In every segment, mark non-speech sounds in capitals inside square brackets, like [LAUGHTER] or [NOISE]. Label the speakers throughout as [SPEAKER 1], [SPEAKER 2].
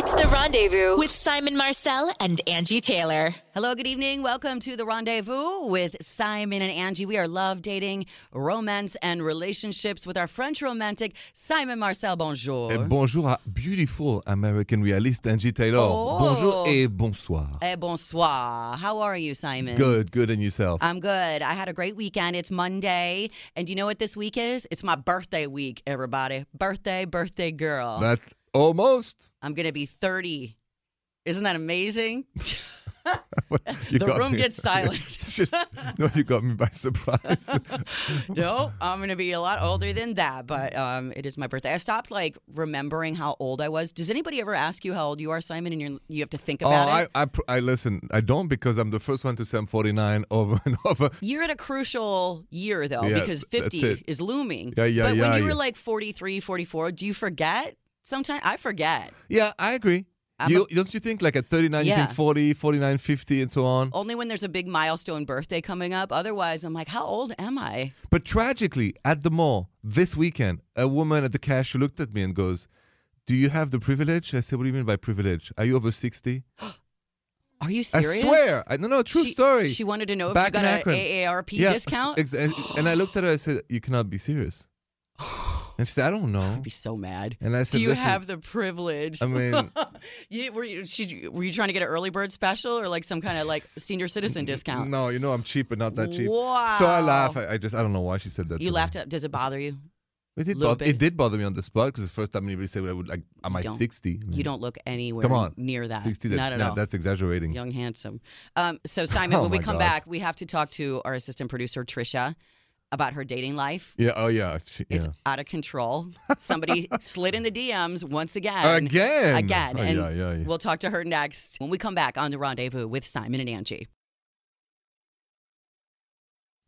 [SPEAKER 1] It's the rendezvous with Simon Marcel and Angi Taylor.
[SPEAKER 2] Hello, good evening. Welcome to the rendezvous with Simon and Angi. We are love, dating, romance, and relationships with our French romantic Simon Marcel. Bonjour.
[SPEAKER 3] Et bonjour à beautiful American realist Angi Taylor.
[SPEAKER 2] Oh.
[SPEAKER 3] Bonjour et bonsoir.
[SPEAKER 2] Eh, bonsoir. How are you, Simon?
[SPEAKER 3] Good, good, and yourself?
[SPEAKER 2] I'm good. I had a great weekend. It's Monday. And you know what this week is? It's my birthday week, everybody. Birthday, birthday girl.
[SPEAKER 3] that almost.
[SPEAKER 2] I'm going to be 30. Isn't that amazing? [LAUGHS] [LAUGHS] The room
[SPEAKER 3] me.
[SPEAKER 2] gets silent. [LAUGHS]
[SPEAKER 3] it's just no, you got me by surprise.
[SPEAKER 2] no, I'm gonna be a lot older than that, but um, it is my birthday. I stopped like remembering how old I was. Does anybody ever ask you how old you are, Simon? And you you have to think
[SPEAKER 3] oh,
[SPEAKER 2] about
[SPEAKER 3] I,
[SPEAKER 2] it.
[SPEAKER 3] I, pr- I listen. I don't because I'm the first one to say I'm 49 over and over.
[SPEAKER 2] You're at a crucial year though,
[SPEAKER 3] Yeah,
[SPEAKER 2] because 50 is looming.
[SPEAKER 3] Yeah, yeah,
[SPEAKER 2] But when
[SPEAKER 3] yeah,
[SPEAKER 2] you were like 43, 44, do you forget? Sometimes I forget.
[SPEAKER 3] Yeah, I agree.
[SPEAKER 2] I'm
[SPEAKER 3] you don't you think like at 39 you think 40, 49, 50, and so on?
[SPEAKER 2] Only when there's a big milestone birthday coming up. Otherwise, I'm like, how old am I?
[SPEAKER 3] But tragically, at the mall this weekend, a woman at the cashier looked at me and goes, "Do you have the privilege?" I said, "What do you mean by privilege? Are you over 60?" [GASPS]
[SPEAKER 2] Are you serious?
[SPEAKER 3] I swear. I, no, no, true
[SPEAKER 2] She-
[SPEAKER 3] story.
[SPEAKER 2] She wanted to know if
[SPEAKER 3] Back
[SPEAKER 2] you got an AARP
[SPEAKER 3] yeah,
[SPEAKER 2] discount.
[SPEAKER 3] ex- and, and I looked at her. I said, "You cannot be serious." [GASPS] [GASPS] And she said, "I don't know."
[SPEAKER 2] I'd be so mad.
[SPEAKER 3] And I said,
[SPEAKER 2] Do you
[SPEAKER 3] "Listen,
[SPEAKER 2] have the privilege?
[SPEAKER 3] I mean, [LAUGHS]
[SPEAKER 2] you, were you she, were you trying to get an early bird special or like some kind of like [LAUGHS] senior citizen discount?
[SPEAKER 3] no, you know I'm cheap, but not that cheap.
[SPEAKER 2] Wow.
[SPEAKER 3] So I laugh. I, I just I don't know why she said that.
[SPEAKER 2] You laughed
[SPEAKER 3] Me.
[SPEAKER 2] at. Does it bother you?
[SPEAKER 3] It did, bother, it did bother me on the spot because it's the first time anybody said I would like, am I 60? I mean,
[SPEAKER 2] You don't look anywhere
[SPEAKER 3] Come on.
[SPEAKER 2] near that.
[SPEAKER 3] 60. That,
[SPEAKER 2] Not at
[SPEAKER 3] nah,
[SPEAKER 2] all.
[SPEAKER 3] That's exaggerating.
[SPEAKER 2] Young, handsome. Um, so Simon, [LAUGHS]
[SPEAKER 3] Oh
[SPEAKER 2] when we come
[SPEAKER 3] God.
[SPEAKER 2] back, we have to talk to our assistant producer Trisha about her dating life.
[SPEAKER 3] Yeah. Oh yeah. Yeah.
[SPEAKER 2] It's out of control. [LAUGHS] Somebody slid in the DMs once again.
[SPEAKER 3] Again.
[SPEAKER 2] Again.
[SPEAKER 3] Oh,
[SPEAKER 2] and
[SPEAKER 3] yeah, yeah, yeah.
[SPEAKER 2] we'll talk to her next when we come back on the rendezvous with Simon and Angi.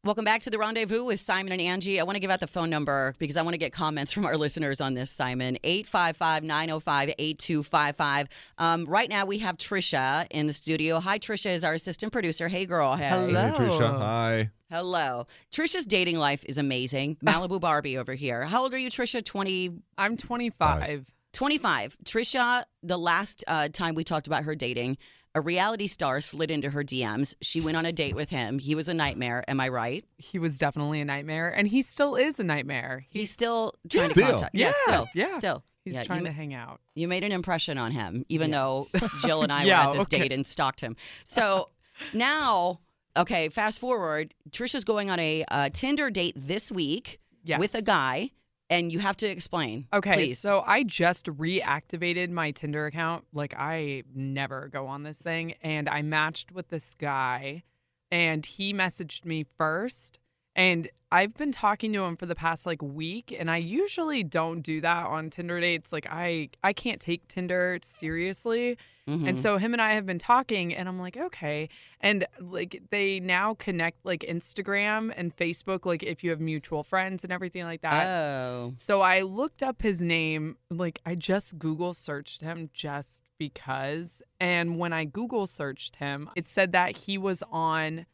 [SPEAKER 2] Welcome back to the rendezvous with Simon and Angi. I want to give out the phone number because I want to get comments from our [LAUGHS] listeners on this, Simon. 855 905 8255. Um, Right now, we have Trisha in the studio. Hi, Trisha is our assistant producer. Hey, girl. Hey.
[SPEAKER 4] Hello.
[SPEAKER 3] Hey, Trisha. Hi.
[SPEAKER 2] Hello. Trisha's dating life is amazing. [LAUGHS] Malibu Barbie over here. How old are you, Trisha? 20,
[SPEAKER 4] I'm 25.
[SPEAKER 2] 25. Trisha, the last uh, time we talked about her dating, a reality star slid into her DMs. She went on a date with him. He was a nightmare. Am I right?
[SPEAKER 4] He was definitely a nightmare, and he still is a nightmare.
[SPEAKER 2] He's still trying to
[SPEAKER 3] Still?
[SPEAKER 2] contact. Yeah,
[SPEAKER 4] Yeah,
[SPEAKER 2] still.
[SPEAKER 4] yeah.
[SPEAKER 2] Still.
[SPEAKER 4] He's
[SPEAKER 2] Yeah,
[SPEAKER 4] trying
[SPEAKER 2] you,
[SPEAKER 4] to hang out.
[SPEAKER 2] you made an impression on him, even
[SPEAKER 4] Yeah.
[SPEAKER 2] though Jill and I [LAUGHS]
[SPEAKER 4] Yeah,
[SPEAKER 2] were at this
[SPEAKER 4] okay.
[SPEAKER 2] date and stalked him. So now, okay, fast forward. Trisha's going on a uh, Tinder date this week
[SPEAKER 4] Yes.
[SPEAKER 2] with a guy, and you have to explain.
[SPEAKER 4] Okay,
[SPEAKER 2] please.
[SPEAKER 4] so I just reactivated my Tinder account. Like I never go on this thing, and I matched with this guy, and he messaged me first, and I've been talking to him for the past like week, and I usually don't do that on Tinder dates. Like I I can't take Tinder seriously.
[SPEAKER 2] Mhm.
[SPEAKER 4] And so him and I have been talking, and I'm like, okay. And like they now connect like Instagram and Facebook, like if you have mutual friends and everything like that.
[SPEAKER 2] oh.
[SPEAKER 4] So I looked up his name, like I just Google searched him just because. And when I Google searched him, it said that he was on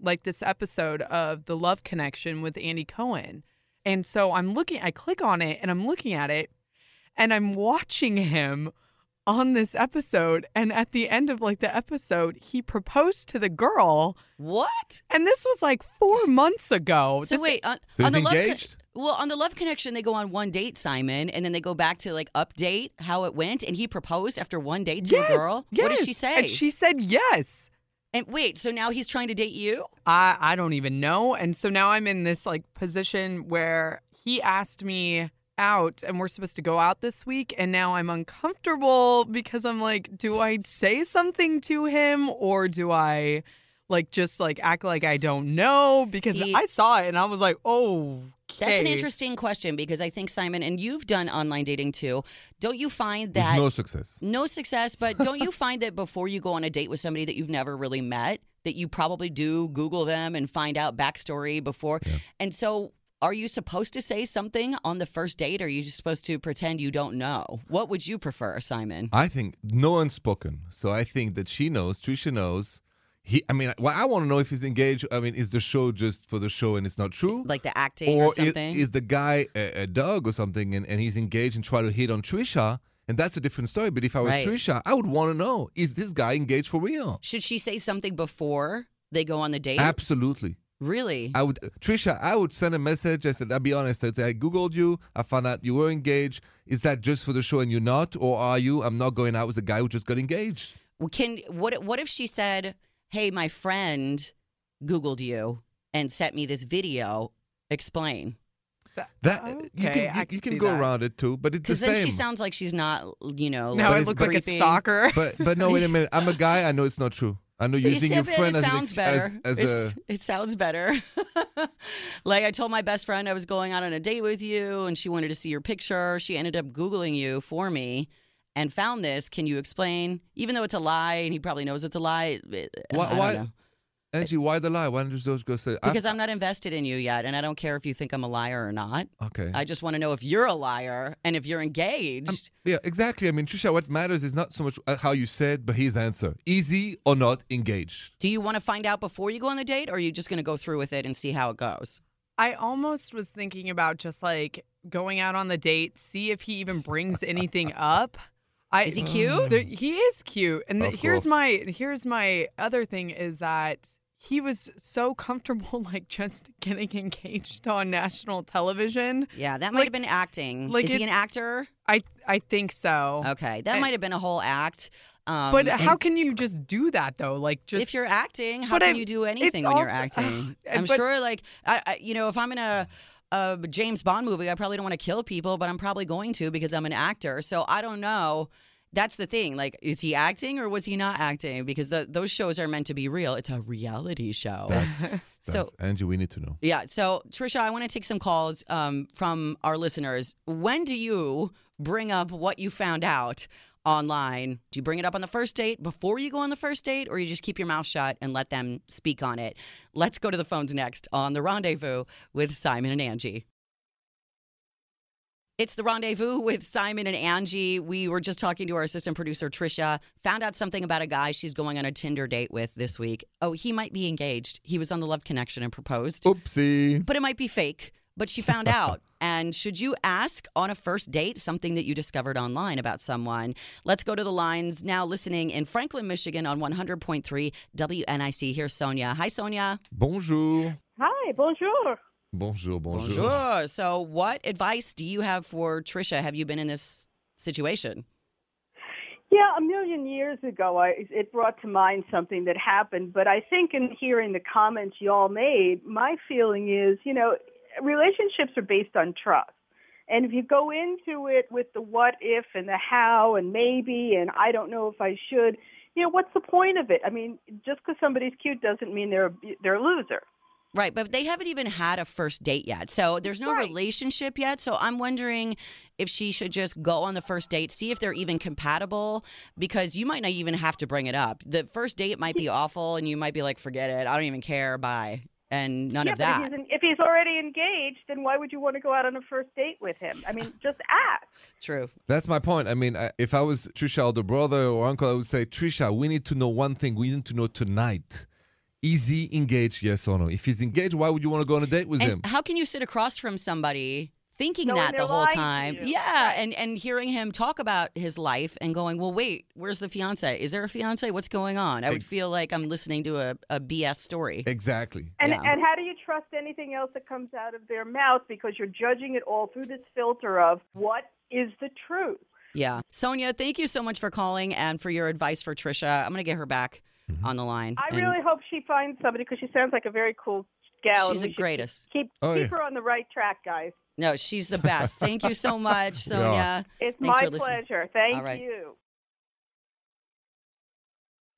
[SPEAKER 4] like this episode of The Love Connection with Andy Cohen. And so I'm looking, I click on it and I'm looking at it and I'm watching him on this episode. And at the end of like the episode, he proposed to the girl.
[SPEAKER 2] What?
[SPEAKER 4] And this was like four months ago.
[SPEAKER 2] So
[SPEAKER 4] This-
[SPEAKER 2] wait, on,
[SPEAKER 3] So
[SPEAKER 2] on
[SPEAKER 3] he's
[SPEAKER 2] the love
[SPEAKER 3] engaged?
[SPEAKER 2] well, on the love connection, they go on one date, Simon, and then they go back to like update how it went, and he proposed after one date to
[SPEAKER 4] yes,
[SPEAKER 2] a girl. yes. What did she say?
[SPEAKER 4] And she said yes.
[SPEAKER 2] And wait, so now he's trying to date you?
[SPEAKER 4] I I don't even know. And so now I'm in this like position where he asked me out and we're supposed to go out this week and now I'm uncomfortable because I'm like do I say something to him or do I like just like act like I don't know because
[SPEAKER 2] See-
[SPEAKER 4] I saw it and I was like, "Oh,
[SPEAKER 2] That's an interesting question because I think Simon, and you've done online dating too. Don't you find
[SPEAKER 3] With
[SPEAKER 2] that
[SPEAKER 3] no success.
[SPEAKER 2] no success, but don't you find that before you go on a date with somebody that you've never really met, that you probably do Google them and find out backstory before?
[SPEAKER 3] Yeah.
[SPEAKER 2] And so, are you supposed to say something on the first date, or are you just supposed to pretend you don't know? What would you prefer, Simon?
[SPEAKER 3] I think no unspoken. So I think that she knows, Trisha knows. He, I mean, well, I want to know if he's engaged. I mean, is the show just for the show and it's not true?
[SPEAKER 2] Like the acting or,
[SPEAKER 3] or is,
[SPEAKER 2] something?
[SPEAKER 3] is the guy a, a dog or something and, and he's engaged and try to hit on Trisha and that's a different story. But if I was
[SPEAKER 2] Right.
[SPEAKER 3] Trisha, I would want to know: Is this guy engaged for real?
[SPEAKER 2] Should she say something before they go on the date?
[SPEAKER 3] Absolutely.
[SPEAKER 2] Really?
[SPEAKER 3] I would, Trisha. I would send a message. I said, "I'll be honest. I'd say I googled you. I found out you were engaged. Is that just for the show and you're not, or are you? I'm not going out with a guy who just got engaged."
[SPEAKER 2] Well, Can what what if she said, "Hey, my friend googled you and sent me this video. Explain."
[SPEAKER 3] That
[SPEAKER 4] Okay,
[SPEAKER 3] you can you,
[SPEAKER 4] can
[SPEAKER 3] you can go
[SPEAKER 4] that.
[SPEAKER 3] around it too, but it's the
[SPEAKER 2] Because then she sounds like she's not, you know.
[SPEAKER 4] Now
[SPEAKER 3] But
[SPEAKER 4] I
[SPEAKER 3] it's-
[SPEAKER 4] look
[SPEAKER 3] but
[SPEAKER 4] like a
[SPEAKER 2] creepy.
[SPEAKER 4] stalker. [LAUGHS]
[SPEAKER 3] but but no, wait a minute. I'm a guy. I know it's not true. I know
[SPEAKER 2] But you
[SPEAKER 3] using your friend
[SPEAKER 2] it
[SPEAKER 3] as, an
[SPEAKER 2] sounds
[SPEAKER 3] ex-
[SPEAKER 2] better.
[SPEAKER 3] as, as a
[SPEAKER 2] it sounds better. [LAUGHS] like I told my best friend I was going out on a date with you, and she wanted to see your picture. She ended up googling you for me and found this. Can you explain? Even though it's a lie, and he probably knows it's a lie. it-
[SPEAKER 3] Why-
[SPEAKER 2] I don't
[SPEAKER 3] why-
[SPEAKER 2] know.
[SPEAKER 3] Angi. Why the lie? Why don't you just go say?
[SPEAKER 2] Because I'm not invested in you yet, and I don't care if you think I'm a liar or not.
[SPEAKER 3] okay.
[SPEAKER 2] I just want to know if you're a liar and if you're engaged.
[SPEAKER 3] Yeah, exactly. I mean, Trisha, what matters is not so much uh, how you said, but his answer. Easy or not engaged.
[SPEAKER 2] Do you want to find out before you go on the date, or are you just going to go through with it and see how it goes?
[SPEAKER 4] I almost was thinking about just like going out on the date, see if he even brings anything up. I,
[SPEAKER 2] Is he cute?
[SPEAKER 4] The- he is cute, and the, here's
[SPEAKER 3] course.
[SPEAKER 4] my here's my other thing is that he was so comfortable, [LAUGHS] like just getting engaged on national television.
[SPEAKER 2] Yeah, that might
[SPEAKER 4] Like-
[SPEAKER 2] have been acting.
[SPEAKER 4] like
[SPEAKER 2] Is he an actor?
[SPEAKER 4] I I think so.
[SPEAKER 2] Okay, that
[SPEAKER 4] And-
[SPEAKER 2] might have been a whole act. Um,
[SPEAKER 4] but
[SPEAKER 2] and
[SPEAKER 4] how can you just do that though? Like just
[SPEAKER 2] if you're acting, how can
[SPEAKER 4] I-
[SPEAKER 2] you do anything when you're acting?
[SPEAKER 4] and [LAUGHS]
[SPEAKER 2] I'm
[SPEAKER 4] but-
[SPEAKER 2] sure, like, I, I, you know, if I'm in a, a James Bond movie, I probably don't want to kill people, but I'm probably going to because I'm an actor. So I don't know. That's the thing. Like, is he acting or was he not acting? Because the, those shows are meant to be real. It's a reality show.
[SPEAKER 3] That's, [LAUGHS]
[SPEAKER 2] So-
[SPEAKER 3] that's- Angi, we need to know.
[SPEAKER 2] Yeah. So, Trisha, I want to take some calls um, from our listeners. When do you bring up what you found out online? Do you bring it up on the first date before you go on the first date, or you just keep your mouth shut and let them speak on it? Let's go to the phones next on The Rendezvous with Simon and Angi. It's the rendezvous with Simon and Angi. We were just talking to our assistant producer, Trisha. Found out something about a guy she's going on a Tinder date with this week. Oh, he might be engaged. He was on the Love Connection and proposed
[SPEAKER 3] Oopsie.
[SPEAKER 2] but it might be fake. But she found out. [LAUGHS] And should you ask on a first date something that you discovered online about someone? Let's go to the lines now. Listening in Franklin, Michigan on 100.3 WNIC. Here's Sonia. Hi, Sonia.
[SPEAKER 3] Bonjour.
[SPEAKER 5] Hi, bonjour.
[SPEAKER 3] Bonjour, bonjour.
[SPEAKER 2] Bonjour. So, what advice do you have for Trisha? Have you been in this situation?
[SPEAKER 5] Yeah, a million years ago, I, it brought to mind something that happened. But I think in hearing the comments y'all made, my feeling is, you know, relationships are based on trust. And if you go into it with the what if and the how and maybe and I don't know if I should, you know, what's the point of it? I mean, just because somebody's cute doesn't mean they're they're a loser.
[SPEAKER 2] Right, but they haven't even had a first date yet. So there's no
[SPEAKER 5] Right.
[SPEAKER 2] relationship yet. So I'm wondering if she should just go on the first date, see if they're even compatible, because you might not even have to bring it up. The first date might be awful, and you might be like, forget it. I don't even care. Bye. And none
[SPEAKER 5] yeah,
[SPEAKER 2] of that.
[SPEAKER 5] If he's, if he's already engaged, then why would you want to go out on a first date with him? I mean, just ask.
[SPEAKER 2] True.
[SPEAKER 3] That's my point. I mean, I, if I was Trisha, older brother or uncle, I would say, Trisha, we need to know one thing. We need to know tonight. Is he engaged, yes or no? If he's engaged, why would you want to go on a date with
[SPEAKER 2] And
[SPEAKER 3] him?
[SPEAKER 2] how can you sit across from somebody thinking
[SPEAKER 5] Knowing
[SPEAKER 2] that the whole time?
[SPEAKER 5] you.
[SPEAKER 2] Yeah, and and hearing him talk about his life and going, well, wait, where's the fiance? Is there a fiance? What's going on? I would feel like I'm listening to a, a BS story.
[SPEAKER 3] Exactly.
[SPEAKER 5] And
[SPEAKER 2] Yeah.
[SPEAKER 5] and how do you trust anything else that comes out of their mouth because you're judging it all through this filter of what is the truth?
[SPEAKER 2] Yeah. Sonia, thank you so much for calling and for your advice for Trisha. I'm going to get her back
[SPEAKER 3] Mm-hmm.
[SPEAKER 2] on the line.
[SPEAKER 5] I
[SPEAKER 2] And
[SPEAKER 5] really hope she finds somebody because she sounds like a very cool gal.
[SPEAKER 2] She's the greatest.
[SPEAKER 5] Keep
[SPEAKER 3] Oh,
[SPEAKER 5] keep
[SPEAKER 3] yeah.
[SPEAKER 5] her on the right track, guys.
[SPEAKER 2] No, she's the best. Thank you so much, [LAUGHS] Sonia.
[SPEAKER 5] It's
[SPEAKER 2] Thanks
[SPEAKER 5] my
[SPEAKER 2] for listening.
[SPEAKER 5] pleasure. Thank
[SPEAKER 2] All right.
[SPEAKER 5] you.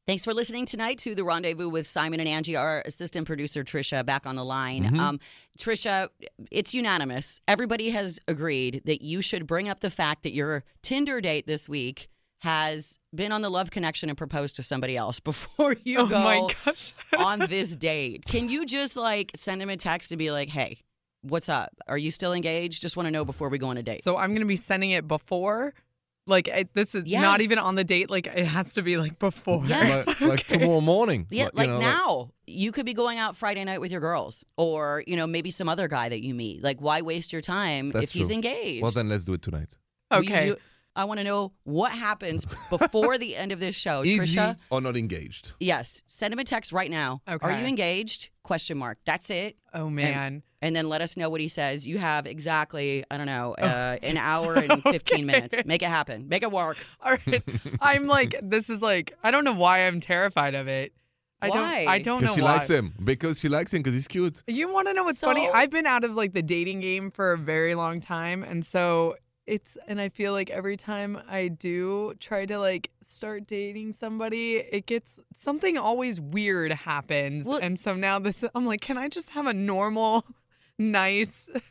[SPEAKER 2] Thanks for listening tonight to the Rendezvous with Simon and Angi. Our assistant producer Trisha back on the line.
[SPEAKER 3] Mhm.
[SPEAKER 2] Um, Trisha, it's unanimous. Everybody has agreed that you should bring up the fact that your Tinder date this week has been on the Love Connection and proposed to somebody else [LAUGHS] before you
[SPEAKER 4] oh
[SPEAKER 2] go
[SPEAKER 4] my gosh. [LAUGHS]
[SPEAKER 2] on this date. Can you just like send him a text to be like, "Hey, what's up? Are you still engaged? Just want to know before we go on a date."
[SPEAKER 4] So I'm gonna be sending it before. Like it, this is
[SPEAKER 2] Yes.
[SPEAKER 4] not even on the date. Like it has to be like before.
[SPEAKER 2] Yes.
[SPEAKER 3] Like, like [LAUGHS] tomorrow morning.
[SPEAKER 2] Yeah,
[SPEAKER 3] you
[SPEAKER 2] like
[SPEAKER 3] know,
[SPEAKER 2] now. you could be going out Friday night with your girls, or you know maybe some other guy that you meet. Like, why waste your time
[SPEAKER 3] That's
[SPEAKER 2] if he's
[SPEAKER 3] true.
[SPEAKER 2] engaged?
[SPEAKER 3] Well, then let's do it tonight.
[SPEAKER 2] Will you
[SPEAKER 4] Okay.
[SPEAKER 2] do- I want to know what happens before the end of this show. [LAUGHS]
[SPEAKER 3] Easy
[SPEAKER 2] Trisha,
[SPEAKER 3] or not engaged?
[SPEAKER 2] yes, send him a text right now.
[SPEAKER 4] Okay.
[SPEAKER 2] Are you engaged? Question mark. That's it.
[SPEAKER 4] Oh man.
[SPEAKER 2] And then let us know what he says. You have exactly, I don't know,
[SPEAKER 3] Oh.
[SPEAKER 2] uh, an [LAUGHS] hour and 15 minutes. Make it happen. Make it work. [LAUGHS]
[SPEAKER 4] All right. I'm like, this is like, I don't know why I'm terrified of it. I
[SPEAKER 2] Why?
[SPEAKER 4] don't. I don't know
[SPEAKER 3] Because she
[SPEAKER 4] why.
[SPEAKER 3] likes him. Because she likes him because he's cute.
[SPEAKER 4] You want to know what's funny? I've been out of like the dating game for a very long time, and so it's and I feel like every time I do try to like start dating somebody, it gets something always weird happens,
[SPEAKER 2] Well-
[SPEAKER 4] and so now this I'm like, can I just have a normal, [LAUGHS] nice person?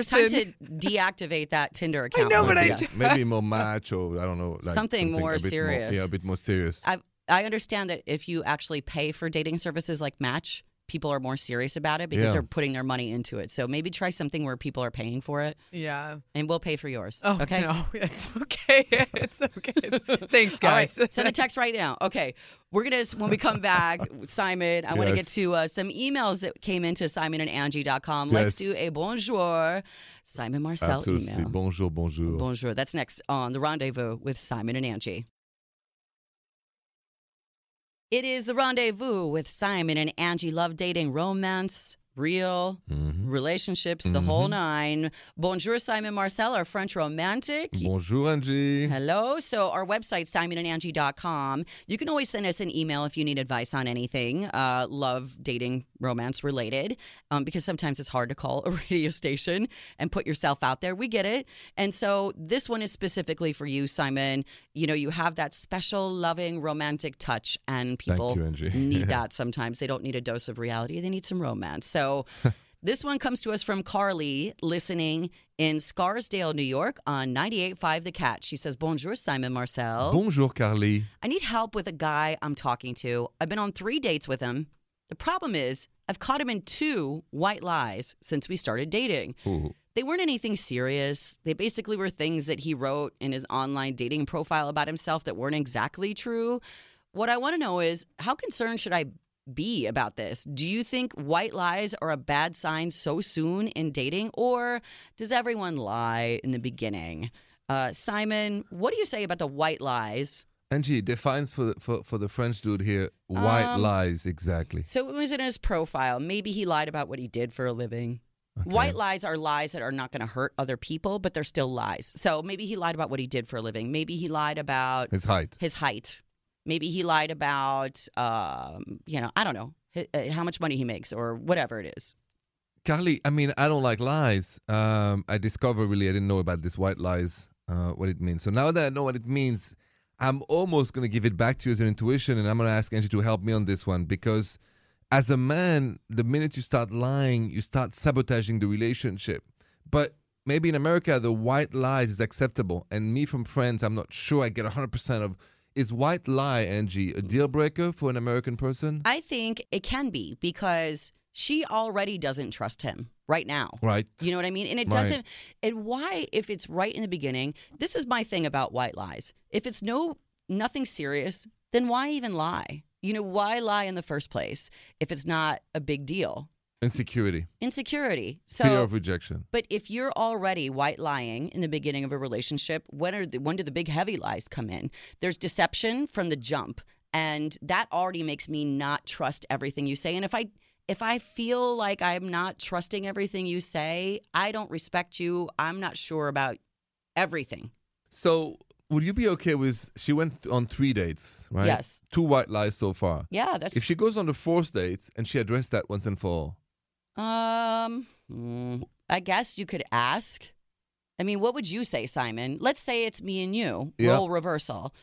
[SPEAKER 2] It's time
[SPEAKER 4] person?
[SPEAKER 2] to deactivate that Tinder [LAUGHS] account.
[SPEAKER 4] I know, but I
[SPEAKER 2] once
[SPEAKER 4] ju-
[SPEAKER 2] again.
[SPEAKER 3] maybe more match or I don't know, like
[SPEAKER 2] Something more
[SPEAKER 3] a bit
[SPEAKER 2] serious.
[SPEAKER 3] yeah, a bit more serious.
[SPEAKER 2] I I understand that if you actually pay for dating services like Match, people are more serious about it because
[SPEAKER 3] Yeah.
[SPEAKER 2] they're putting their money into it. So maybe try something where people are paying for it,
[SPEAKER 4] yeah.
[SPEAKER 2] and we'll pay for yours.
[SPEAKER 4] Oh
[SPEAKER 2] okay.
[SPEAKER 4] no, [LAUGHS] it's okay. It's okay. Thanks,
[SPEAKER 2] All right,
[SPEAKER 4] guys.
[SPEAKER 2] send a text right now. Okay, we're gonna when we come back, [LAUGHS] Simon. I want to get to uh, some emails that came into simonandangie.com. Let's
[SPEAKER 3] Yes.
[SPEAKER 2] do a bonjour, Simon Marcel
[SPEAKER 3] Absolutely.
[SPEAKER 2] email.
[SPEAKER 3] Bonjour, bonjour.
[SPEAKER 2] Bonjour. That's next on the rendezvous with Simon and Angi. It is the rendezvous with Simon and Angi. Love dating, romance, real
[SPEAKER 3] Mhm.
[SPEAKER 2] relationships, the whole
[SPEAKER 3] Mhm.
[SPEAKER 2] nine. Bonjour, Simon Marcel, our French romantic.
[SPEAKER 3] Bonjour, Angi.
[SPEAKER 2] Hello. So our website, simonandangie.com. You can always send us an email if you need advice on anything, uh, love, dating, romance related, um, because sometimes it's hard to call a [LAUGHS] radio station and put yourself out there. We get it. And so this one is specifically for you, Simon. You know, you have that special, loving, romantic touch, and people
[SPEAKER 3] you,
[SPEAKER 2] need [LAUGHS] that sometimes. They don't need a dose of reality, they need some romance. So [LAUGHS] this one comes to us from Carly, listening in Scarsdale, New York on 98.5 The Cat. She says, Bonjour, Simon Marcel.
[SPEAKER 3] Bonjour, Carly.
[SPEAKER 2] I need help with a guy I'm talking to. I've been on three dates with him. The problem is, I've caught him in two white lies since we started dating.
[SPEAKER 3] Ooh.
[SPEAKER 2] They weren't anything serious. They basically were things that he wrote in his online dating profile about himself that weren't exactly true. What I want to know is how concerned should I be about this? Do you think white lies are a bad sign so soon in dating, or does everyone lie in the beginning? Uh, Simon, what do you say about the white lies?
[SPEAKER 3] Angi defines for the, for, for the French dude here white
[SPEAKER 2] Um,
[SPEAKER 3] lies exactly.
[SPEAKER 2] So it was in his profile. Maybe he lied about what he did for a living. White lies are lies that are not going to hurt other people, but they're still lies. So maybe he lied about what he did for a living. Maybe he lied about
[SPEAKER 3] His height.
[SPEAKER 2] his height. Maybe he lied about, um, you know, I don't know, uh, how much money he makes or whatever it is.
[SPEAKER 3] Carly, I mean, I don't like lies. Um, I discovered really, I didn't know about this white lies, uh, what it means. So now that I know what it means, I'm almost going to give it back to you as an intuition, and I'm going to ask Angi to help me on this one because as a man, the minute you start lying, you start sabotaging the relationship. But maybe in America, the white lies is acceptable. And me from friends, I'm not sure I get 100% of. Is white lie, Angi, a deal breaker for an American person?
[SPEAKER 2] I think it can be because she already doesn't trust him right now.
[SPEAKER 3] right.
[SPEAKER 2] You know what I mean? And it doesn't. And why, if it's right in the beginning, this is my thing about white lies. If it's no nothing serious, then why even lie? You know, why lie in the first place if it's not a big deal?
[SPEAKER 3] Insecurity,
[SPEAKER 2] Insecurity. So,
[SPEAKER 3] fear of rejection.
[SPEAKER 2] but if you're already white lying in the beginning of a relationship, when are the, when do the big heavy lies come in? There's deception from the jump, and that already makes me not trust everything you say. And if I if I feel like I'm not trusting everything you say, I don't respect you. I'm not sure about everything.
[SPEAKER 3] So, would you be okay with she went on three dates, right?
[SPEAKER 2] Yes.
[SPEAKER 3] Two white lies so far.
[SPEAKER 2] Yeah, that's
[SPEAKER 3] If she goes on the fourth date and she addressed that once and for all,
[SPEAKER 2] Um, hmm, I guess you could ask. I mean, what would you say, Simon? Let's say it's me and you,
[SPEAKER 3] Yeah.
[SPEAKER 2] role reversal,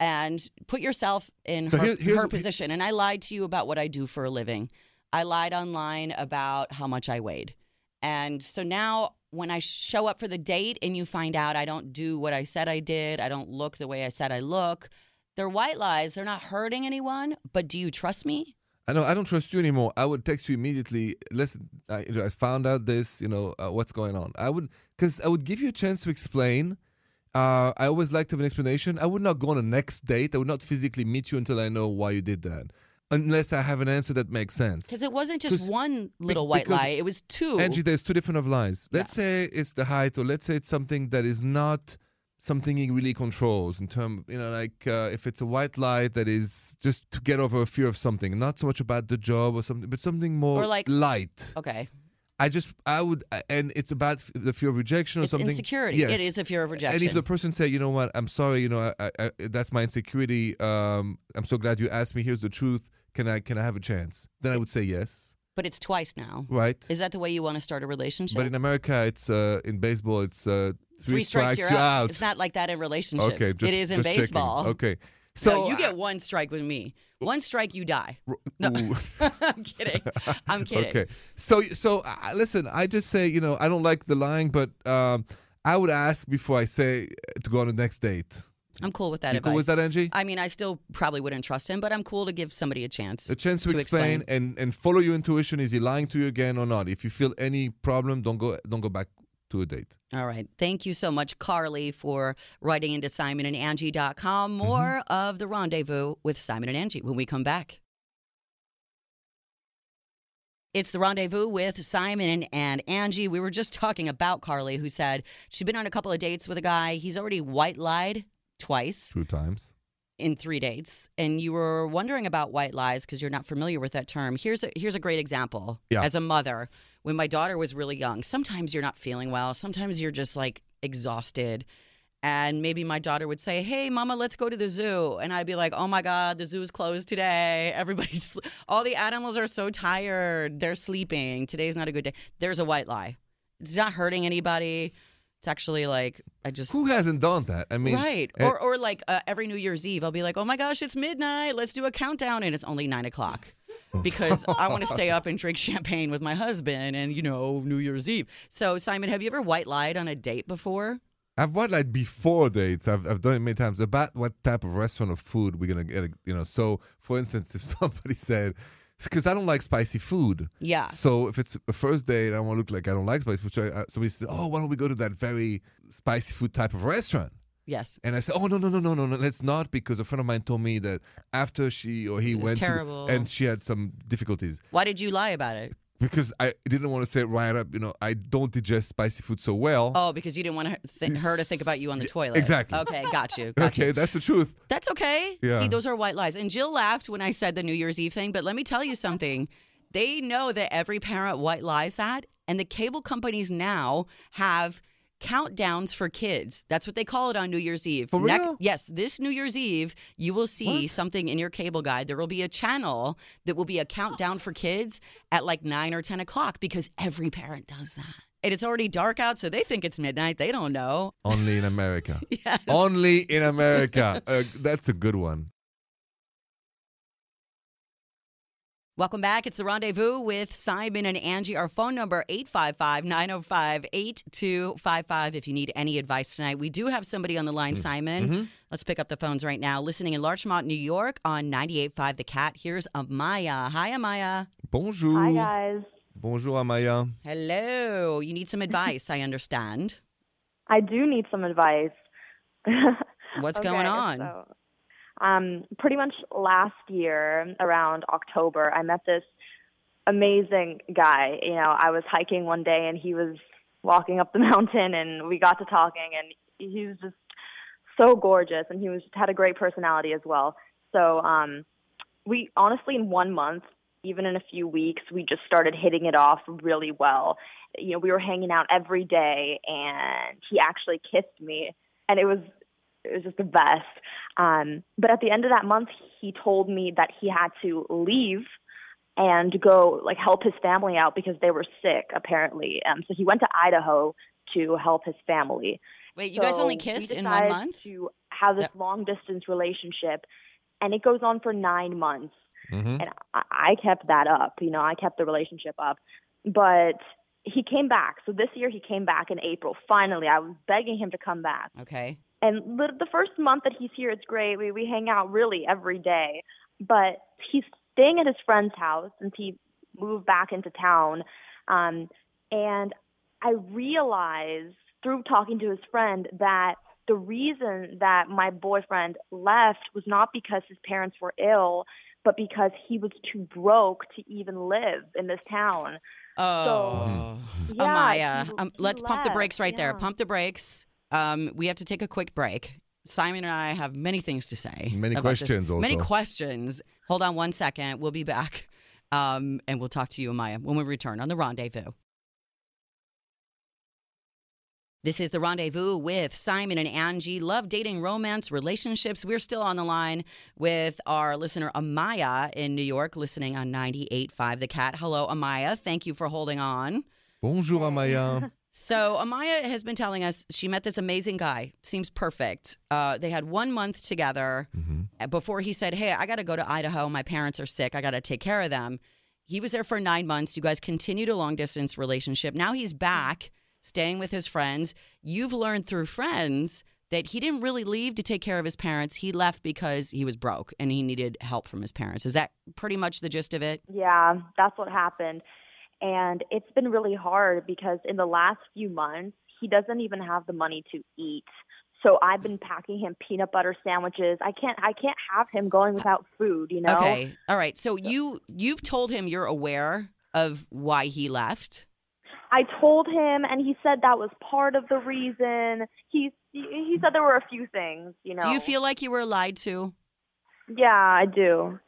[SPEAKER 2] and put yourself in
[SPEAKER 3] So
[SPEAKER 2] her,
[SPEAKER 3] here- here's-
[SPEAKER 2] her position. And I lied to you about what I do for a living. I lied online about how much I weighed. And so now when I show up for the date and you find out I don't do what I said I did, I don't look the way I said I look, they're white lies. They're not hurting anyone, but do you trust me?
[SPEAKER 3] I know I don't trust you anymore. I would text you immediately. Listen, I, I found out this. You know uh, what's going on. I would because I would give you a chance to explain. Uh, I always like to have an explanation. I would not go on a next date. I would not physically meet you until I know why you did that, unless I have an answer that makes sense.
[SPEAKER 2] Because it wasn't just one little white lie, it was two.
[SPEAKER 3] Angi, there's two different of lies. Let's
[SPEAKER 2] Yes.
[SPEAKER 3] say it's the height, or let's say it's something that is not something he really controls in term you know like uh, if it's a white lie that is just to get over a fear of something not so much about the job or something but something more
[SPEAKER 2] Or like-
[SPEAKER 3] light
[SPEAKER 2] Okay.
[SPEAKER 3] i just i would and it's about the fear of rejection or something.
[SPEAKER 2] It's
[SPEAKER 3] something
[SPEAKER 2] insecurity.
[SPEAKER 3] Yes.
[SPEAKER 2] It is a fear of rejection.
[SPEAKER 3] and if the person say you know what i'm sorry you know I, I, I, that's my insecurity um i'm so glad you asked me here's the truth can i can i have a chance then i would say yes
[SPEAKER 2] but it's twice now.
[SPEAKER 3] right
[SPEAKER 2] Is that the way you want to start a relationship?
[SPEAKER 3] but in america it's uh in baseball it's uh three,
[SPEAKER 2] strikes, you're out.
[SPEAKER 3] out
[SPEAKER 2] It's not like that in relationships.
[SPEAKER 3] okay just,
[SPEAKER 2] it is in
[SPEAKER 3] just checking.
[SPEAKER 2] baseball.
[SPEAKER 3] okay
[SPEAKER 2] So
[SPEAKER 3] so
[SPEAKER 2] you get one strike with me. One strike, you die. No. [LAUGHS] I'm kidding. I'm kidding.
[SPEAKER 3] Okay. So so uh, listen, I just say, you know, I don't like the lying, but um I would ask before I say to go on the next date.
[SPEAKER 2] I'm cool with that
[SPEAKER 3] you
[SPEAKER 2] advice.
[SPEAKER 3] cool with that, Angi?
[SPEAKER 2] I mean, I still probably wouldn't trust him, but I'm cool to give somebody a chance.
[SPEAKER 3] a chance to,
[SPEAKER 2] to
[SPEAKER 3] explain,
[SPEAKER 2] explain.
[SPEAKER 3] and and follow your intuition. Is he lying to you again or not? If you feel any problem, don't go don't go back to a date.
[SPEAKER 2] All right. Thank you so much, Carly, for writing into simonandangie.com. Mm-hmm. More of the rendezvous with Simon and Angi when we come back. It's the rendezvous with Simon and Angi. We were just talking about Carly, who said she'd been on a couple of dates with a guy. He's already white lied twice
[SPEAKER 3] Two times.
[SPEAKER 2] in three dates, and you were wondering about white lies because you're not familiar with that term. Here's a here's a great example.
[SPEAKER 3] Yeah.
[SPEAKER 2] As a mother, when my daughter was really young, sometimes you're not feeling well. Sometimes you're just like exhausted. And maybe my daughter would say, Hey, mama, let's go to the zoo. And I'd be like, Oh my God, the zoo's closed today. [LAUGHS] Everybody's, all the animals are so tired. They're sleeping. Today's not a good day. There's a white lie. It's not hurting anybody. It's actually like, I just,
[SPEAKER 3] Who hasn't done that? I mean,
[SPEAKER 2] right.
[SPEAKER 3] eh,
[SPEAKER 2] Or, or like uh, every New Year's Eve, I'll be like, oh my gosh, it's midnight. Let's do a countdown. And it's only nine o'clock because I want to stay up and drink [LAUGHS] champagne with my husband and, you know, New Year's Eve. So, Simon, have you ever white lied on a date before?
[SPEAKER 3] I've white lied before dates. I've I've done it many times about what type of restaurant or food we're gonna get. You know, so for instance, if [LAUGHS] somebody said, because I don't like spicy food.
[SPEAKER 2] Yeah.
[SPEAKER 3] So if it's a first date, I want to look like I don't like spicy. Which I, uh, somebody said, oh, why don't we go to that very spicy food type of restaurant?
[SPEAKER 2] Yes.
[SPEAKER 3] And I said, oh no no no no no no, let's not because a friend of mine told me that after she or he
[SPEAKER 2] It
[SPEAKER 3] went to
[SPEAKER 2] terrible.
[SPEAKER 3] and she had some difficulties
[SPEAKER 2] Why did you lie about it?
[SPEAKER 3] Because I didn't want to say it right up. You know, I don't digest spicy food so well.
[SPEAKER 2] Oh, because you didn't want her, th- her to think about you on the toilet.
[SPEAKER 3] exactly.
[SPEAKER 2] Okay, got you. [LAUGHS] Got
[SPEAKER 3] okay,
[SPEAKER 2] you.
[SPEAKER 3] that's the truth.
[SPEAKER 2] That's okay.
[SPEAKER 3] Yeah.
[SPEAKER 2] See, those are white lies. And Jill laughed when I said the New Year's Eve thing, but let me tell you something. They know that every parent white lies that, and the cable companies now have countdowns for kids. That's what they call it on New Year's Eve.
[SPEAKER 3] For real?
[SPEAKER 2] yes, this New Year's Eve, you will see
[SPEAKER 3] What?
[SPEAKER 2] something in your cable guide. There will be a channel that will be a countdown for kids at like nine or 10 o'clock because every parent does that. And it's already dark out, so they think it's midnight. They don't know.
[SPEAKER 3] Only in America. [LAUGHS]
[SPEAKER 2] Yes.
[SPEAKER 3] Only in America. Uh, that's a good one.
[SPEAKER 2] Welcome back. It's the rendezvous with Simon and Angi. Our phone number 855-905-8255 if you need any advice tonight. We do have somebody on the line, Simon.
[SPEAKER 3] Mhm.
[SPEAKER 2] Let's pick up the phones right now. Listening in Larchmont, New York on 98.5 The Cat. Here's Amaya. Hi, Amaya.
[SPEAKER 3] Bonjour.
[SPEAKER 6] Hi guys.
[SPEAKER 3] Bonjour, Amaya.
[SPEAKER 2] Hello. You need some advice, I understand.
[SPEAKER 6] I do need some advice. [LAUGHS]
[SPEAKER 2] What's
[SPEAKER 6] Okay,
[SPEAKER 2] going on?
[SPEAKER 6] So, um, pretty much last year around October, I met this amazing guy. You know, I was hiking one day and he was walking up the [LAUGHS] mountain, and we got to talking, and he was just so gorgeous, and he was had a great personality as well. So, um, we honestly in one month. Even in a few weeks, we just started hitting it off really well. You know, we were hanging out every day, and he actually kissed me, and it was it was just the best. Um, but at the end of that month, he told me that he had to leave and go like help his family out because they were sick apparently. Um, so he went to Idaho to help his family.
[SPEAKER 2] Wait, you guys only kissed in one month?
[SPEAKER 6] To have this
[SPEAKER 2] Yep.
[SPEAKER 6] long distance relationship, and it goes on for nine months
[SPEAKER 3] hmm
[SPEAKER 6] and I, I kept that up. You know, I kept the relationship up. But he came back. So this year he came back in April. Finally, I was begging him to come back.
[SPEAKER 2] Okay.
[SPEAKER 6] And the, the first month that he's here, it's great. We we hang out really every day. But he's staying at his friend's house since he moved back into town. Um, and I realized through talking to his friend that the reason that my boyfriend left was not because his parents were ill, but because he was too broke to even live in this town.
[SPEAKER 2] Oh.
[SPEAKER 6] Yeah,
[SPEAKER 2] Amaya,
[SPEAKER 6] he-
[SPEAKER 2] um, let's pump the brakes right there. Pump the brakes. Um, we have to take a quick break. Simon and I have many things to say.
[SPEAKER 3] Many
[SPEAKER 2] about this.
[SPEAKER 3] questions also.
[SPEAKER 2] Many questions. Hold on one second. We'll be back. Um, and we'll talk to you, Amaya, when we return on the rendezvous. This is the rendezvous with Simon and Angi. Love, dating, romance, relationships. We're still on the line with our listener Amaya in New York, listening on 98.5 The Cat. Hello, Amaya. Thank you for holding on.
[SPEAKER 3] Bonjour, Amaya. [LAUGHS]
[SPEAKER 2] So Amaya has been telling us she met this amazing guy. Seems perfect. Uh, they had one month together
[SPEAKER 3] Mhm.
[SPEAKER 2] uh, before he said, "Hey, I got to go to Idaho. My parents are sick. I got to take care of them." He was there for nine months. You guys continued a long distance relationship. Now he's back, staying with his friends. You've learned through friends that he didn't really leave to take care of his parents. He left because he was broke and he needed help from his parents. Is that pretty much the gist of it?
[SPEAKER 6] Yeah, that's what happened. And it's been really hard because in the last few months, he doesn't even have the money to eat. So I've been packing him peanut butter sandwiches. I can't I can't have him going without food, you know?
[SPEAKER 2] Okay. All right. So you you've told him you're aware of why he left.
[SPEAKER 6] I told him and he said that was part of the reason. He he said there were a few things, you know.
[SPEAKER 2] Do you feel like you were lied to?
[SPEAKER 6] Yeah, I do.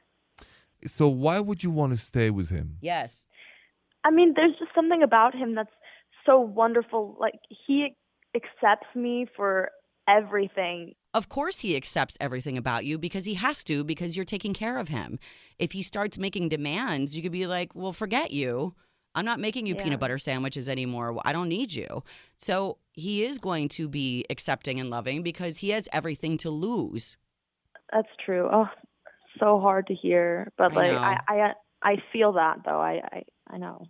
[SPEAKER 3] So why would you want to stay with him?
[SPEAKER 2] Yes.
[SPEAKER 6] I mean, there's just something about him that's so wonderful. Like he accepts me for everything.
[SPEAKER 2] Of course he accepts everything about you because he has to because you're taking care of him. If he starts making demands, you could be like, "Well, forget you. I'm not making you
[SPEAKER 6] Yeah.
[SPEAKER 2] peanut butter sandwiches anymore. I don't need you." So, he is going to be accepting and loving because he has everything to lose.
[SPEAKER 6] That's true. Oh, so hard to hear, but like
[SPEAKER 2] know.
[SPEAKER 6] I, I I feel that though. I I, I know.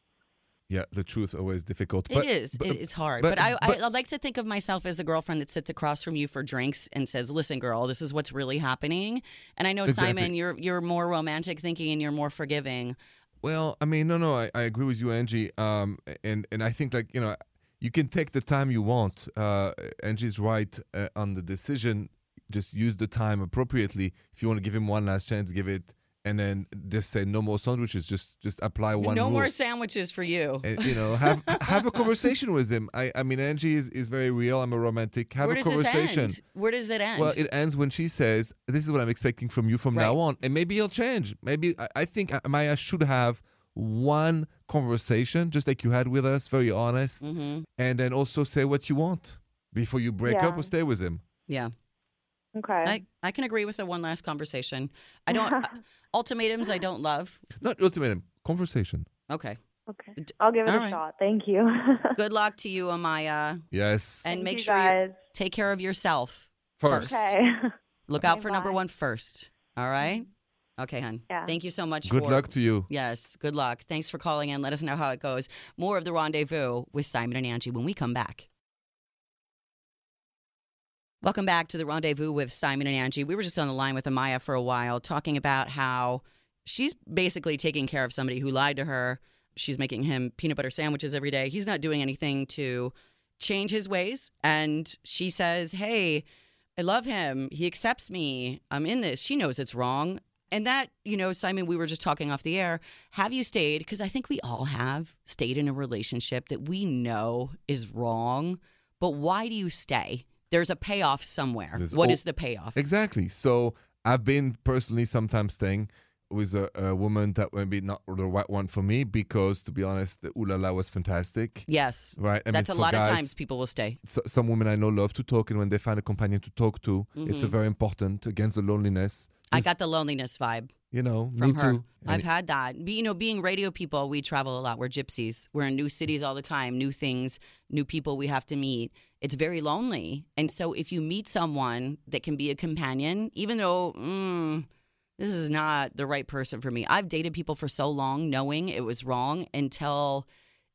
[SPEAKER 3] Yeah, the truth always difficult.
[SPEAKER 2] It
[SPEAKER 3] But,
[SPEAKER 2] is.
[SPEAKER 3] but-
[SPEAKER 2] it's hard.
[SPEAKER 3] but-
[SPEAKER 2] But, I, I, I like to think of myself as the girlfriend that sits across from you for drinks and says, "Listen, girl, this is what's really happening." And I know
[SPEAKER 3] Exactly.
[SPEAKER 2] Simon, you're you're more romantic thinking and you're more forgiving.
[SPEAKER 3] Well, I mean, no, no, I, I agree with you, Angi. Um, and and I think like you know, you can take the time you want. Uh, Angi's right uh, on the decision. Just use the time appropriately. If you want to give him one last chance, give it, and then just say no more sandwiches. Just just apply one
[SPEAKER 2] no
[SPEAKER 3] rule.
[SPEAKER 2] more sandwiches for you.
[SPEAKER 3] And, you know, have [LAUGHS] have a conversation with him. I, I mean, Angi is, is very real. I'm a romantic. Have
[SPEAKER 2] Where
[SPEAKER 3] a
[SPEAKER 2] does
[SPEAKER 3] conversation.
[SPEAKER 2] this end? Where does it end?
[SPEAKER 3] Well, it ends when she says, "This is what I'm expecting from you from now on," and maybe he'll change. Maybe I, I think Maya should have one conversation, just like you had with us, very honest,
[SPEAKER 2] hmm
[SPEAKER 3] and then also say what you want before you break up or stay with him.
[SPEAKER 2] Yeah,
[SPEAKER 6] Okay.
[SPEAKER 2] I, I can agree with the one last conversation. I don't [LAUGHS] uh, ultimatums. I don't love.
[SPEAKER 3] Not ultimatum, conversation.
[SPEAKER 2] Okay.
[SPEAKER 6] okay. I'll give it
[SPEAKER 2] all
[SPEAKER 6] a
[SPEAKER 2] right.
[SPEAKER 6] shot. Thank you. [LAUGHS]
[SPEAKER 2] Good luck to you, Amaya.
[SPEAKER 3] Yes.
[SPEAKER 2] And
[SPEAKER 6] Thank
[SPEAKER 2] make
[SPEAKER 6] you
[SPEAKER 2] sure you take care of yourself
[SPEAKER 3] First.
[SPEAKER 6] Okay. [LAUGHS]
[SPEAKER 2] Look
[SPEAKER 6] Okay,
[SPEAKER 2] out for number one first. All right. Okay, hon.
[SPEAKER 6] Yeah.
[SPEAKER 2] Thank you so much.
[SPEAKER 3] Good
[SPEAKER 2] for,
[SPEAKER 3] luck to you.
[SPEAKER 2] Yes. Good luck. Thanks for calling in. Let us know how it goes. More of the rendezvous with Simon and Angi when we come back. Welcome back to the rendezvous with Simon and Angi. We were just on the line with Amaya for a while talking about how she's basically taking care of somebody who lied to her. She's making him peanut butter sandwiches every day. He's not doing anything to change his ways. And she says, Hey, I love him. He accepts me. I'm in this. She knows it's wrong. And that, you know, Simon, we were just talking off the air. Have you stayed? Because I think we all have stayed in a relationship that we know is wrong. But why do you stay? There's a payoff somewhere.
[SPEAKER 3] There's
[SPEAKER 2] What is the payoff?
[SPEAKER 3] Exactly. So I've been personally sometimes staying with a, a woman that maybe not the right one for me because, to be honest, the Ooh La La was fantastic.
[SPEAKER 2] Yes.
[SPEAKER 3] Right. I mean,
[SPEAKER 2] That's a
[SPEAKER 3] for
[SPEAKER 2] lot of times people will stay.
[SPEAKER 3] so, some women I know love to talk, and when they find a companion to talk to, it's a
[SPEAKER 2] Mhm.
[SPEAKER 3] very important against the loneliness.
[SPEAKER 2] I got the loneliness vibe
[SPEAKER 3] you know,
[SPEAKER 2] from
[SPEAKER 3] me
[SPEAKER 2] her.
[SPEAKER 3] too.
[SPEAKER 2] I've had that. You know, being radio people, we travel a lot. We're gypsies. We're in new cities all the time, new things, new people we have to meet. It's very lonely. And so if you meet someone that can be a companion, even though mm, this is not the right person for me, I've dated people for so long knowing it was wrong until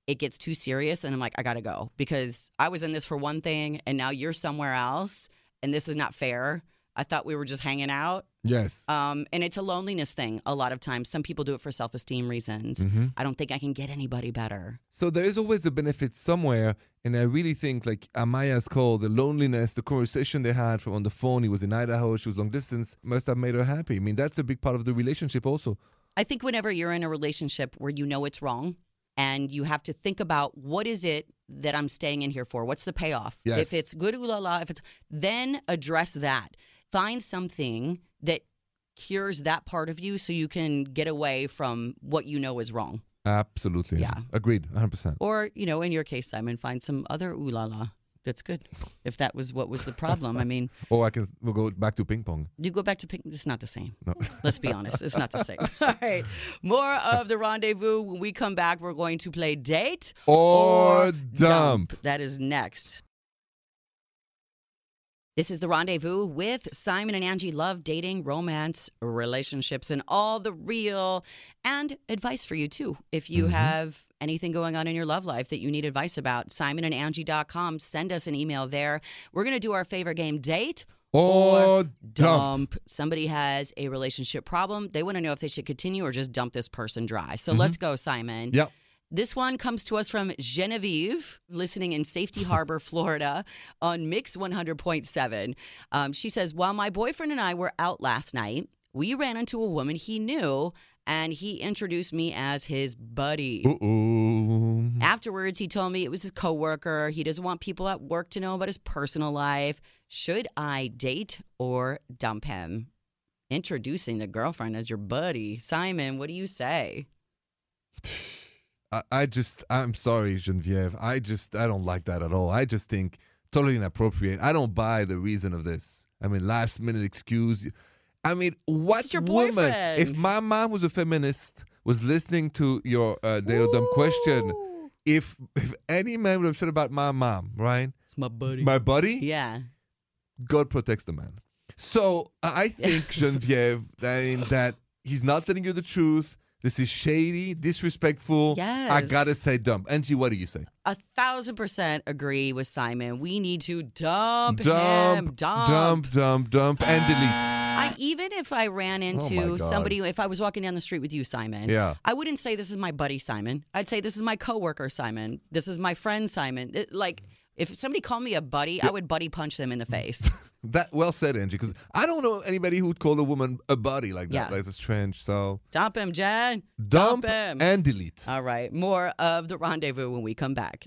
[SPEAKER 2] it gets too serious. And I'm like, I got to go because I was in this for one thing and now you're somewhere else and this is not fair. I thought we were just hanging out.
[SPEAKER 3] yes.
[SPEAKER 2] Um, and it's a loneliness thing a lot of times. Some people do it for self esteem reasons.
[SPEAKER 3] Mhm.
[SPEAKER 2] I don't think I can get anybody better.
[SPEAKER 3] So there is always a benefit somewhere, and I really think like Amaya's call, the loneliness, the conversation they had from on the phone. He was in Idaho, she was long distance, must have made her happy. I mean, that's a big part of the relationship also.
[SPEAKER 2] I think whenever you're in a relationship where you know it's wrong and you have to think about what is it that I'm staying in here for? What's the payoff?
[SPEAKER 3] Yes.
[SPEAKER 2] If it's good ooh la la, if it's then address that. Find something that cures that part of you so you can get away from what you know is wrong.
[SPEAKER 3] Absolutely.
[SPEAKER 2] Yeah.
[SPEAKER 3] Agreed. 100%.
[SPEAKER 2] Or, you know, in your case, Simon, find some other ooh la la that's good. If that was what was the problem. I mean, [LAUGHS]
[SPEAKER 3] Or I can we'll go back to ping pong.
[SPEAKER 2] you go back to pink, it's not the same.
[SPEAKER 3] No. [LAUGHS]
[SPEAKER 2] Let's be honest, it's not the same. [LAUGHS] All right. More of the rendezvous. When we come back, we're going to play date
[SPEAKER 3] Or dump.
[SPEAKER 2] That is next. This is the rendezvous with Simon and Angi. Love dating, romance, relationships, and all the real and advice for you too. If you
[SPEAKER 3] Mhm.
[SPEAKER 2] have anything going on in your love life that you need advice about, simonandangie.com. Send us an email there. We're going to do our favorite game, date
[SPEAKER 3] Or dump.
[SPEAKER 2] dump. Somebody has a relationship problem. They want to know if they should continue or just dump this person dry. So let's go, Simon.
[SPEAKER 3] Yep.
[SPEAKER 2] This one comes to us from Genevieve, listening in Safety Harbor, [LAUGHS] Florida, on Mix 100.7. Um, she says, While my boyfriend and I were out last night, we ran into a woman he knew, and he introduced me as his buddy.
[SPEAKER 3] Ooh.
[SPEAKER 2] Afterwards, he told me it was his coworker. He doesn't want people at work to know about his personal life. Should I date or dump him? Introducing the girlfriend as your buddy. Simon, what do you say? [SIGHS] [LAUGHS]
[SPEAKER 3] I, I just I'm sorry, Genevieve. I just I don't like that at all. I just think totally inappropriate. I don't buy the reason of this. I mean, last minute excuse. I mean, what
[SPEAKER 2] your
[SPEAKER 3] woman? If my mom was a feminist, was listening to your uh, date or dump question, if if any man would have said about my mom, right,
[SPEAKER 2] It's my buddy.
[SPEAKER 3] my buddy,
[SPEAKER 2] yeah.
[SPEAKER 3] God protects the man. So I think [LAUGHS] Genevieve, I mean, that he's not telling you the truth. This is shady, disrespectful.
[SPEAKER 2] Yes.
[SPEAKER 3] I gotta say dump. Angi, what do you say?
[SPEAKER 2] A thousand percent agree with Simon. We need to dump, him.
[SPEAKER 3] dump,
[SPEAKER 2] Dump.
[SPEAKER 3] dump, dump, dump, and delete.
[SPEAKER 2] I, even if I ran oh into
[SPEAKER 3] Oh
[SPEAKER 2] somebody, if I was walking down the street with you, Simon,
[SPEAKER 3] Yeah.
[SPEAKER 2] I wouldn't say this is my buddy Simon. I'd say this is my coworker Simon. This is my friend Simon. It- like if somebody called me a buddy, I would buddy punch them in the face. [LAUGHS]
[SPEAKER 3] That well said, Angi. Because I don't know anybody who would call a woman a buddy like that.
[SPEAKER 2] Yeah.
[SPEAKER 3] Like, that's strange. So
[SPEAKER 2] Dump him, Jen.
[SPEAKER 3] dump,
[SPEAKER 2] him.
[SPEAKER 3] and delete.
[SPEAKER 2] All right. More of the rendezvous when we come back.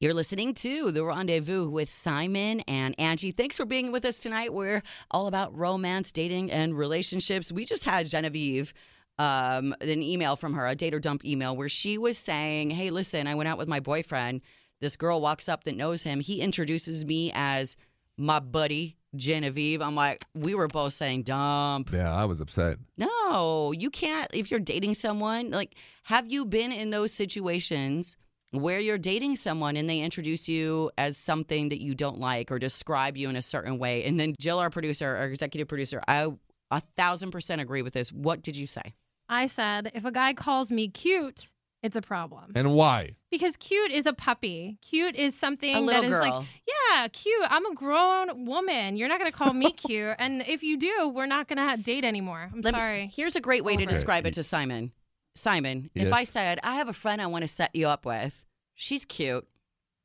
[SPEAKER 2] You're listening to The Rendezvous with Simon and Angi. Thanks for being with us tonight. We're all about romance, dating, and relationships. We just had Genevieve um, an email from her, a date or dump email, where she was saying, Hey, listen, I went out with my boyfriend. This girl walks up that knows him. He introduces me as my buddy, Genevieve. I'm like, we were both saying dump.
[SPEAKER 3] yeah, I was upset.
[SPEAKER 2] No, you can't. If you're dating someone, like, have you been in those situations where you're dating someone and they introduce you as something that you don't like or describe you in a certain way? And then Jill, our producer, our executive producer, I a thousand percent agree with this. What did you say?
[SPEAKER 7] I said, if a guy calls me cute, it's a problem.
[SPEAKER 3] And why?
[SPEAKER 7] Because cute is a puppy. Cute is something
[SPEAKER 2] A
[SPEAKER 7] that is
[SPEAKER 2] girl.
[SPEAKER 7] like, yeah, cute. I'm a grown woman. You're not going to call me [LAUGHS] cute. And if you do, we're not going to date anymore. I'm
[SPEAKER 2] Let me-
[SPEAKER 7] sorry.
[SPEAKER 2] here's a great way to describe it to Simon. Simon, if I said I have a friend I want to set you up with, she's cute.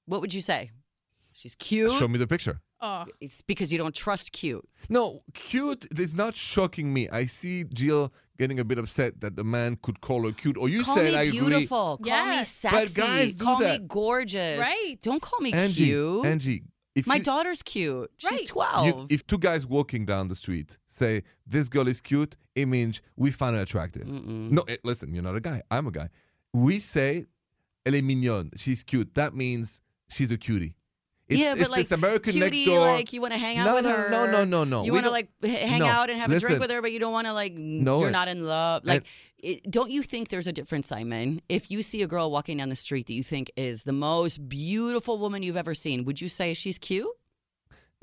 [SPEAKER 2] What would you say? She's cute.
[SPEAKER 3] Show me the picture.
[SPEAKER 7] Oh,
[SPEAKER 2] It's because you don't trust cute.
[SPEAKER 3] No, cute is not shocking me. I see Jill getting a bit upset that the man could call her cute. Or you
[SPEAKER 2] call
[SPEAKER 3] said
[SPEAKER 2] me
[SPEAKER 3] I agree.
[SPEAKER 2] beautiful. Call me
[SPEAKER 7] Yes.
[SPEAKER 2] sexy.
[SPEAKER 3] But guys do
[SPEAKER 2] call me gorgeous.
[SPEAKER 7] Right.
[SPEAKER 2] Don't call me
[SPEAKER 3] Angi,
[SPEAKER 2] cute.
[SPEAKER 3] Angi, if
[SPEAKER 2] My
[SPEAKER 3] you,
[SPEAKER 2] daughter's cute. She's
[SPEAKER 7] Right.
[SPEAKER 2] 12.
[SPEAKER 3] you, if two guys walking down the street say this girl is cute, it means we find her attractive.
[SPEAKER 2] Mm-mm.
[SPEAKER 3] No, eh, listen, you're not a guy. I'm a guy. We say elle est mignonne. She's cute. That means she's a cutie. It's,
[SPEAKER 2] yeah,
[SPEAKER 3] it's
[SPEAKER 2] but like
[SPEAKER 3] this American
[SPEAKER 2] cutie,
[SPEAKER 3] next door.
[SPEAKER 2] like you want to hang out
[SPEAKER 3] no,
[SPEAKER 2] with
[SPEAKER 3] no,
[SPEAKER 2] her.
[SPEAKER 3] no, no, no, no.
[SPEAKER 2] You want to like hang
[SPEAKER 3] No.
[SPEAKER 2] out and have a drink with her, but you don't want to like.
[SPEAKER 3] No,
[SPEAKER 2] you're
[SPEAKER 3] it-
[SPEAKER 2] not in love. Like, it, don't you think there's a difference, Simon? If you see a girl walking down the street that you think is the most beautiful woman you've ever seen, would you say she's cute?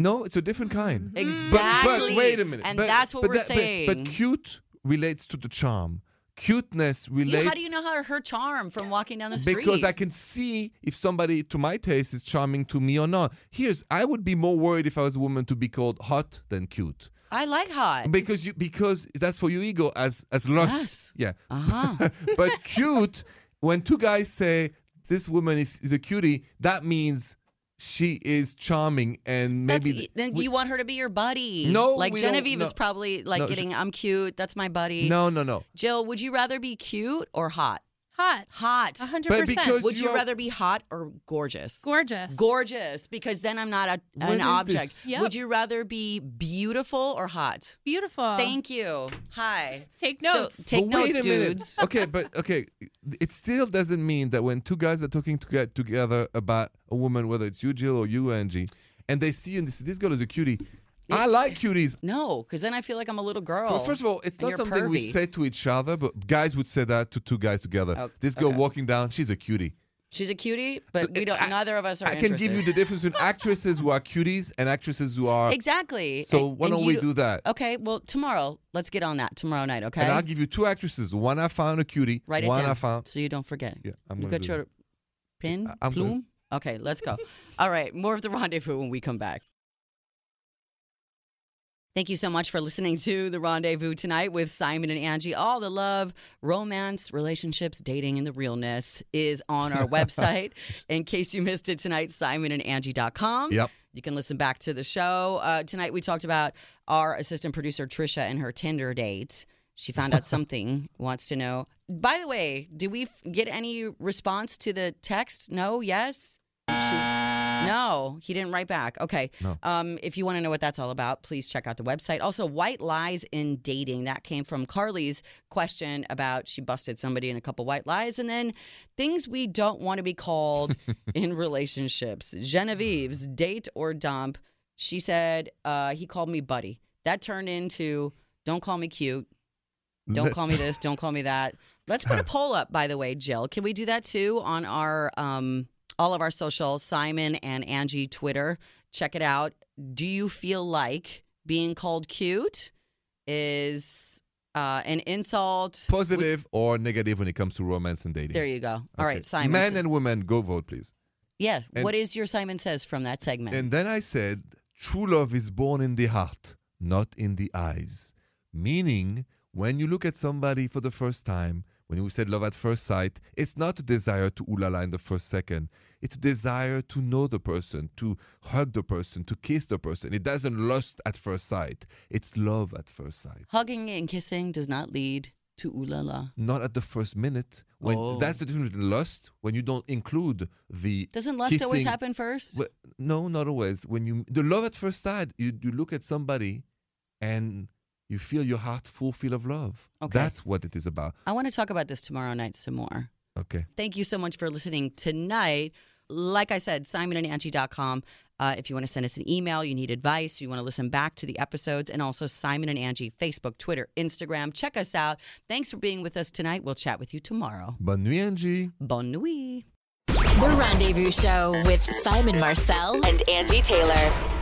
[SPEAKER 3] No, it's a different kind.
[SPEAKER 7] Mhm.
[SPEAKER 3] But,
[SPEAKER 2] Exactly.
[SPEAKER 3] but wait a minute.
[SPEAKER 2] And
[SPEAKER 3] But-
[SPEAKER 2] that's what
[SPEAKER 3] but
[SPEAKER 2] we're
[SPEAKER 3] that- but-
[SPEAKER 2] saying.
[SPEAKER 3] But, cute relates to the charm. Cuteness relates.
[SPEAKER 2] how do you know how her charm from walking down the street?
[SPEAKER 3] Because I can see if somebody to my taste is charming to me or not. Here's I would be more worried if I was a woman to be called hot than cute.
[SPEAKER 2] I like hot.
[SPEAKER 3] Because you because that's for your ego as as lust.
[SPEAKER 2] Yes.
[SPEAKER 3] Yeah.
[SPEAKER 2] Uh-huh. [LAUGHS]
[SPEAKER 3] but cute, when two guys say this woman is, is a cutie, that means she is charming and
[SPEAKER 2] That's,
[SPEAKER 3] maybe
[SPEAKER 2] then
[SPEAKER 3] we-
[SPEAKER 2] you want her to be your buddy.
[SPEAKER 3] No,
[SPEAKER 2] like Genevieve is probably like
[SPEAKER 3] No,
[SPEAKER 2] getting. I'm cute. That's my buddy.
[SPEAKER 3] No, no, no.
[SPEAKER 2] Jill, would you rather be cute or hot?
[SPEAKER 7] Hot.
[SPEAKER 2] Hot.
[SPEAKER 7] A hundred
[SPEAKER 3] But
[SPEAKER 7] percent.
[SPEAKER 3] because-
[SPEAKER 2] Would you
[SPEAKER 3] you're-
[SPEAKER 2] rather be hot or gorgeous?
[SPEAKER 7] Gorgeous.
[SPEAKER 2] Gorgeous, because then I'm not a, an object.
[SPEAKER 7] Yep.
[SPEAKER 2] Would you rather be beautiful or hot?
[SPEAKER 7] Beautiful.
[SPEAKER 2] Thank you. Hi.
[SPEAKER 7] Take
[SPEAKER 2] So,
[SPEAKER 7] notes.
[SPEAKER 2] take
[SPEAKER 3] but wait
[SPEAKER 2] notes,
[SPEAKER 3] a minute.
[SPEAKER 2] dudes. [LAUGHS]
[SPEAKER 3] okay, but okay, it still doesn't mean that when two guys are talking to get together about a woman, whether it's you, Jill, or you, Angi, and they see you and they say, "This girl is a cutie." I like cuties.
[SPEAKER 2] No, because then I feel like I'm a little girl.
[SPEAKER 3] Well, first of all, it's
[SPEAKER 2] and
[SPEAKER 3] not
[SPEAKER 2] you're
[SPEAKER 3] something we
[SPEAKER 2] pervy.
[SPEAKER 3] say to each other, but guys would say that to two guys together.
[SPEAKER 2] Oh,
[SPEAKER 3] this girl
[SPEAKER 2] okay.
[SPEAKER 3] walking down, she's a cutie.
[SPEAKER 2] She's a cutie, but we don't.
[SPEAKER 3] I-
[SPEAKER 2] neither of us are.
[SPEAKER 3] I can give you the difference between [LAUGHS] actresses who are cuties and actresses who are.
[SPEAKER 2] exactly.
[SPEAKER 3] So
[SPEAKER 2] And-
[SPEAKER 3] why
[SPEAKER 2] and
[SPEAKER 3] don't we
[SPEAKER 2] you-
[SPEAKER 3] do that?
[SPEAKER 2] Okay, well tomorrow, let's get on that tomorrow night. Okay,
[SPEAKER 3] And I'll give you two actresses. One I found a cutie.
[SPEAKER 2] write it
[SPEAKER 3] one
[SPEAKER 2] down
[SPEAKER 3] I found.
[SPEAKER 2] so you don't forget.
[SPEAKER 3] Yeah, I'm
[SPEAKER 2] you
[SPEAKER 3] gonna
[SPEAKER 2] got
[SPEAKER 3] do
[SPEAKER 2] your pin,
[SPEAKER 3] I- I'm good.
[SPEAKER 2] plume. Okay, let's go. All right, more of the rendezvous when we come back. Thank you so much for listening to the rendezvous tonight with Simon and Angi. All the love, romance, relationships, dating, and the realness is on our [LAUGHS] website. In case you missed it tonight, simonandangi.com.
[SPEAKER 3] Yep.
[SPEAKER 2] You can listen back to the show. Uh, tonight we talked about our assistant producer Trisha and her Tinder date. She found out [LAUGHS] something, wants to know. By the way, did we get any response to the text? No, yes? She- no, he didn't write back. Okay.
[SPEAKER 3] No.
[SPEAKER 2] Um, if you want to know what that's all about, please check out the website. Also, white lies in dating. That came from Carly's question about she busted somebody in a couple white lies. And then things we don't want to be called [LAUGHS] in relationships. Genevieve's date or dump. She said uh, he called me buddy. That turned into don't call me cute. Don't call me [LAUGHS] this. Don't call me that. Let's put a poll up, by the way, Jill. Can we do that too on our um, all of our social Simon and Angi Twitter? Check it out. Do you feel like being called cute is uh, an insult?
[SPEAKER 3] Positive or negative when it comes to romance and dating.
[SPEAKER 2] There you go. All right,
[SPEAKER 3] Okay.
[SPEAKER 2] Simon.
[SPEAKER 3] Men and women, go vote, please.
[SPEAKER 2] yeah.
[SPEAKER 3] and-
[SPEAKER 2] what is your Simon says from that segment?
[SPEAKER 3] And then I said, true love is born in the heart, not in the eyes. Meaning, when you look at somebody for the first time, when we said love at first sight, it's not a desire to ooh la la in the first second. It's a desire to know the person, to hug the person, to kiss the person. It doesn't lust at first sight. It's love at first sight.
[SPEAKER 2] Hugging and kissing does not lead to ooh la la.
[SPEAKER 3] Not at the first minute. When
[SPEAKER 2] Oh.
[SPEAKER 3] that's the difference between lust when you don't include the
[SPEAKER 2] Doesn't lust always happen first?
[SPEAKER 3] Well, no, not always. When you the love at first sight, you you look at somebody, and you feel your heart full feel of love.
[SPEAKER 2] Okay.
[SPEAKER 3] That's what it is about.
[SPEAKER 2] I want to talk about this tomorrow night some more.
[SPEAKER 3] Okay.
[SPEAKER 2] Thank you so much for listening tonight. Like I said, simonandangi.com. Uh, if you want to send us an email, you need advice, you want to listen back to the episodes, and also Simon and Angi, Facebook, Twitter, Instagram. Check us out. Thanks for being with us tonight. We'll chat with you tomorrow.
[SPEAKER 3] Bonne nuit, Angi.
[SPEAKER 2] Bonne nuit.
[SPEAKER 1] The Rendezvous Show with Simon Marcel and Angi Taylor.